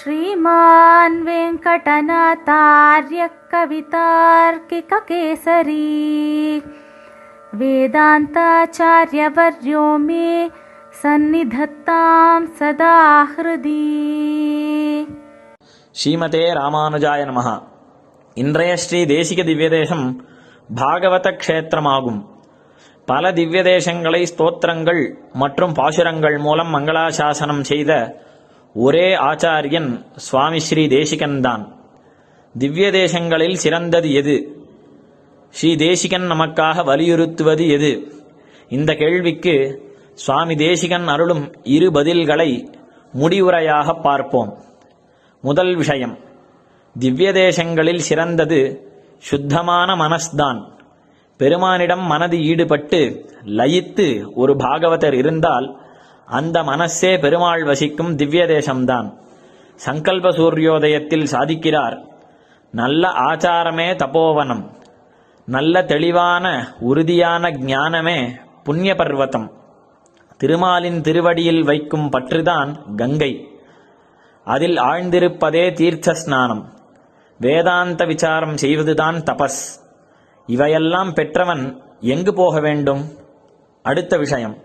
श्रीमान् वेङ्कटनाथार्यः कवितार्किककेसरी वेदान्ताचार्यवर्यो मे सन्निधत्तां सदा हृदि ஸ்ரீமதே ராமானுஜாய நமஹ இன்றைய ஸ்ரீ தேசிக திவ்யதேசம் பாகவத க்ஷேத்திரமாகும் பல திவ்யதேசங்களை ஸ்தோத்திரங்கள் மற்றும் பாசுரங்கள் மூலம் மங்களாசாசனம் செய்த ஒரே ஆச்சாரியன் சுவாமி ஸ்ரீ தேசிகன்தான். திவ்ய தேசங்களில் சிறந்தது எது? ஸ்ரீ தேசிகன் நமக்காக வலியுறுத்துவது எது? இந்த கேள்விக்கு சுவாமி தேசிகன் அருளும் இரு பதில்களை முடிவுரையாக பார்ப்போம். முதல் விஷயம் திவ்ய தேசங்களில் சிறந்தது சுத்தமான மனஸ்தான். பெருமானிடம் மனது ஈடுபட்டு லயித்து ஒரு பாகவதர் இருந்தால் அந்த மனசே பெருமாள் வசிக்கும் திவ்ய தேசம்தான் சங்கல்ப சூரியோதயத்தில் சாதிக்கிறார். நல்ல ஆச்சாரமே தபோவனம் நல்ல தெளிவான உறுதியான ஞானமே புண்ணிய பர்வதம் திருமாலின் திருவடியில் வைக்கும் பற்றுதான் கங்கை. அதில் ஆழ்ந்திருப்பதே தீர்த்த ஸ்நானம் வேதாந்த விசாரம் செய்வதுதான் தபஸ். இவையெல்லாம் பெற்றவன் எங்கு போக வேண்டும்? அடுத்த விஷயம்.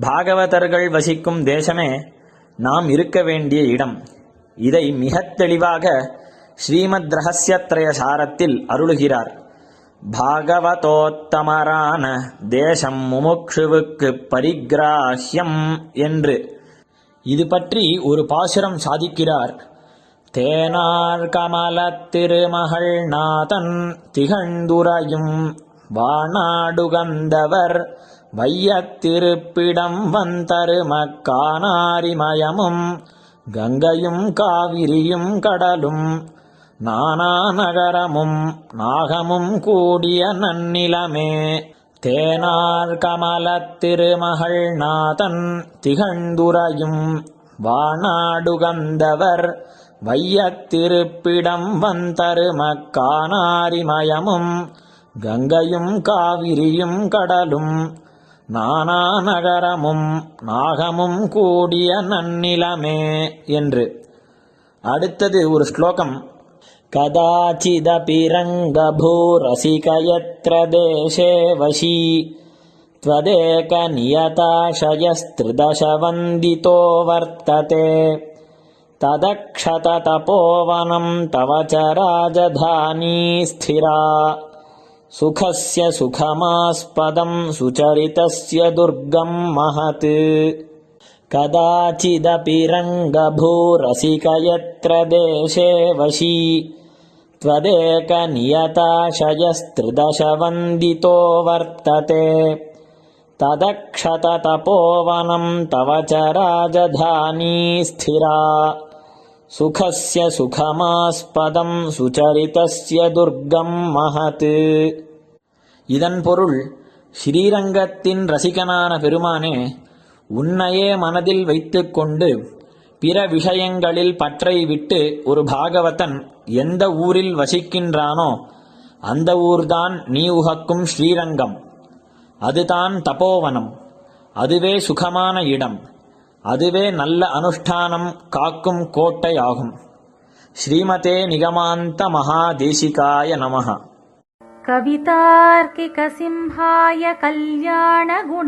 பாகவதர்கள் வசிக்கும் தேசமே நாம் இருக்க வேண்டிய இடம். இதை மிகத் தெளிவாக ஸ்ரீமத் ரகசியத்ரய சாரத்தில் அருளுகிறார். பாகவதோத்தமரான தேசம் முமுக்ஷுவுக்கு பரிகிராஹ்யம் என்று. இது பற்றி ஒரு பாசுரம் சாதிக்கிறார். தேனார் கமல திருமகள் நாதன் திகழ்ந்துரையும் வானாடுகந்தவர் வையத்திருப்பிடம் வந்தருமக்கானாரிமயமும் கங்கையும் காவிரியும் கடலும் நானா நகரமும் நாகமும் கூடிய நன்னிலமே. தேனார் கமலத் திருமகள் நாதன் திகழ்ந்துரையும் வாணாடுகந்தவர் வையத்திருப்பிடம் வந்தருமக்கானாரிமயமும் கங்கையும் காவிரியும் கடலும் நானா நகரமும் நாகமும் கூடிய நன்னிலமே என்று அடுத்தது ஒரு ஸ்லோகம் कदाचिदपि रङ्गभूरसिक यत्र देशे वशी त्वदेकनियताशयस्त्रिदशवन्दितो वर्तते तदक्षततपोवनं तव च राजधानी स्थिरा सुखस्य सुखमास्पदं सुचरितस्य दुर्गं महत्। कदाचिदपि रङ्गभूरसिक यत्र देशे वशी। त्वदेकनियताशयस्त्रिदशवन्दितो वर्तते। तदक्षततपोवनं तव च राजधानी स्थिरा சுகசிய சுகமாஸ்பதம் சுச்சரிதஸ்ய துர்க்கம் மகத்து இதன் பொருள் ஸ்ரீரங்கத்தின் ரசிகனான பெருமானே உன்னையே மனதில் வைத்துக்கொண்டு பிற விஷயங்களில் பற்றை விட்டு ஒரு பாகவதன் எந்த ஊரில் வசிக்கின்றானோ அந்த ஊர்தான் நீ உகக்கும் ஸ்ரீரங்கம். அதுதான் தபோவனம். அதுவே சுகமான இடம். அதுவே நல்ல அனுஷ்டானம் காக்கும் கோட்டை ஆகும் ஸ்ரீமதே நிகமாந்த மகாதேசிகாய நமஹ कवितार्किकसिंहाय कल्याणगुणशालिने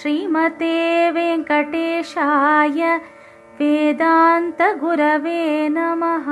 श्रीमते वेङ्कटेशाय वेदान्तगुरवे नमः